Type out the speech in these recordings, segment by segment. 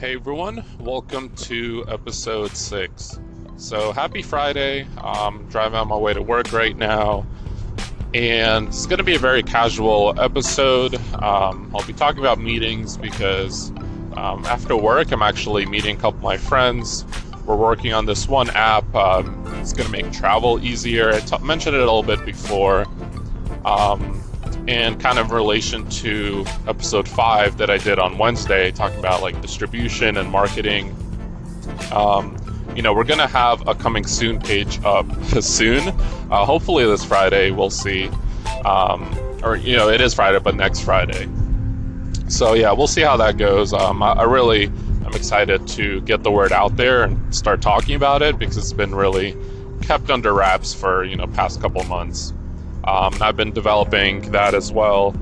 Hey everyone, welcome to episode six. So happy Friday. I'm driving on my way to work right now, and it's going to be a very casual episode. Um, I'll be talking about meetings because um, after work, I'm actually meeting a couple of my friends. We're working on this one app. Um, it's going to make travel easier. I t- mentioned it a little bit before. Um, and kind of relation to episode five that I did on Wednesday, talking about like distribution and marketing. Um, you know, we're gonna have a coming soon page up soon. Uh, hopefully this Friday, we'll see. Um, or you know, it is Friday, but next Friday. So yeah, we'll see how that goes. Um, I, I really am excited to get the word out there and start talking about it because it's been really kept under wraps for you know past couple months. Um, I've been developing that as well.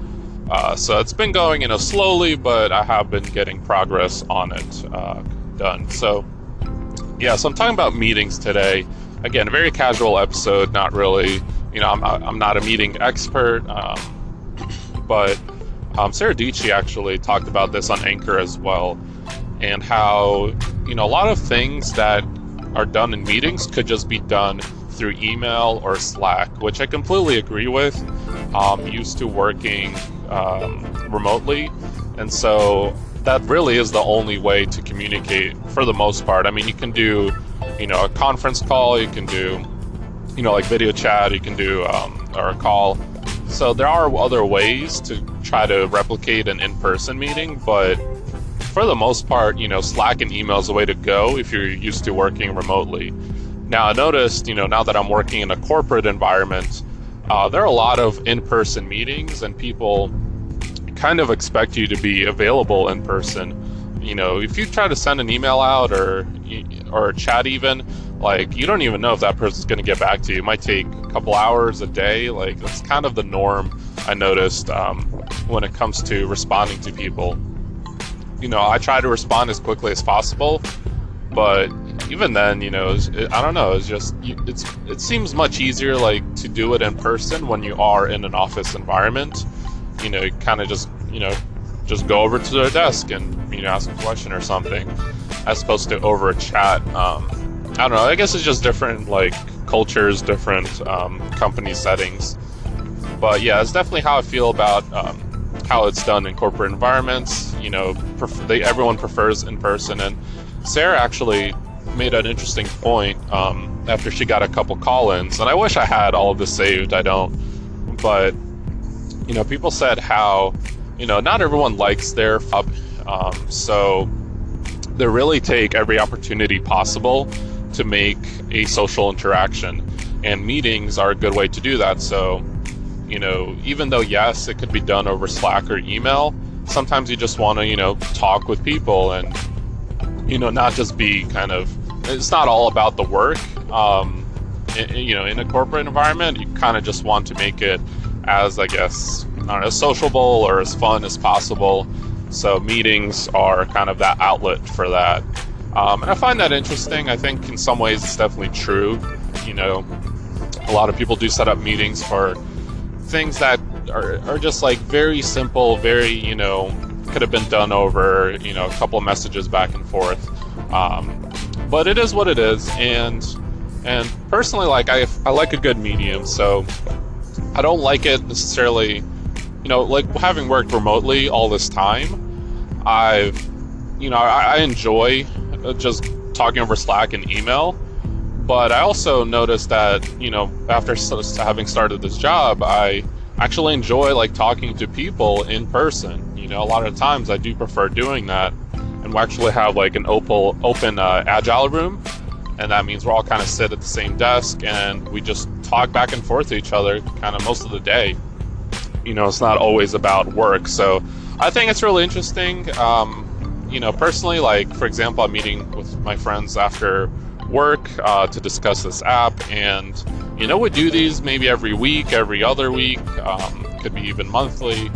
Uh, so it's been going, you know, slowly, but I have been getting progress on it uh, done. So, yeah, so I'm talking about meetings today. Again, a very casual episode, not really, you know, I'm, I'm not a meeting expert, um, but um, Sara Dietschy actually talked about this on Anchor as well, and how, you know, a lot of things that are done in meetings could just be done through email or Slack, which I completely agree with. I'm used to working um, remotely, and so that really is the only way to communicate for the most part. I mean, you can do, you know, a conference call, you can do, you know, like video chat, you can do, um, or a call. So there are other ways to try to replicate an in-person meeting, but for the most part, you know, Slack and email is the way to go if you're used to working remotely. Now, I noticed, you know, now that I'm working in a corporate environment, uh, there are a lot of in person meetings, and people kind of expect you to be available in person. You know, if you try to send an email out or or chat even, like you don't even know if that person's going to get back to you. It might take a couple hours a day. Like that's kind of the norm. I noticed um, when it comes to responding to people. You know, I try to respond as quickly as possible, but even then, you know, it, I don't know. It's just it's it seems much easier like to do it in person when you are in an office environment. You know, kind of just you know just go over to their desk and you know ask a question or something, as opposed to over a chat. Um, I don't know. I guess it's just different like cultures, different um, company settings. But yeah, it's definitely how I feel about um, how it's done in corporate environments. You know, pref- they, everyone prefers in person, and Sara actually made an interesting point um, after she got a couple call-ins, and I wish I had all of this saved. I don't, but you know, people said how you know not everyone likes their job, um, so they really take every opportunity possible to make a social interaction, and meetings are a good way to do that. So, you know, even though yes, it could be done over Slack or email, sometimes you just want to you know talk with people and you know not just be kind of it's not all about the work. Um, in, you know, in a corporate environment, you kind of just want to make it as, I guess, as sociable or as fun as possible. So meetings are kind of that outlet for that. Um, and I find that interesting. I think in some ways it's definitely true. You know, a lot of people do set up meetings for things that are, are just like very simple, very, you know, could have been done over, you know, a couple of messages back and forth. Um, but it is what it is, and and personally, like I I like a good medium, so I don't like it necessarily. You know, like having worked remotely all this time, I've you know I, I enjoy uh, just talking over Slack and email, but I also noticed that you know after having started this job, I actually enjoy like talking to people in person. You know, a lot of times I do prefer doing that and we actually have like an open open uh, agile room, and that means we're all kind of sit at the same desk and we just talk back and forth to each other kind of most of the day. You know, it's not always about work, so I think it's really interesting. Um, you know, personally, like for example, I'm meeting with my friends after work uh, to discuss this app, and you know, we do these maybe every week, every other week, um, could be even monthly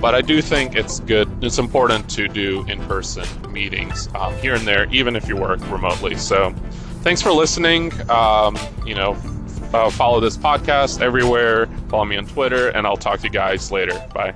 but I do think it's good. It's important to do in-person meetings um, here and there, even if you work remotely. So, thanks for listening. Um, you know, uh, follow this podcast everywhere. Follow me on Twitter, and I'll talk to you guys later. Bye.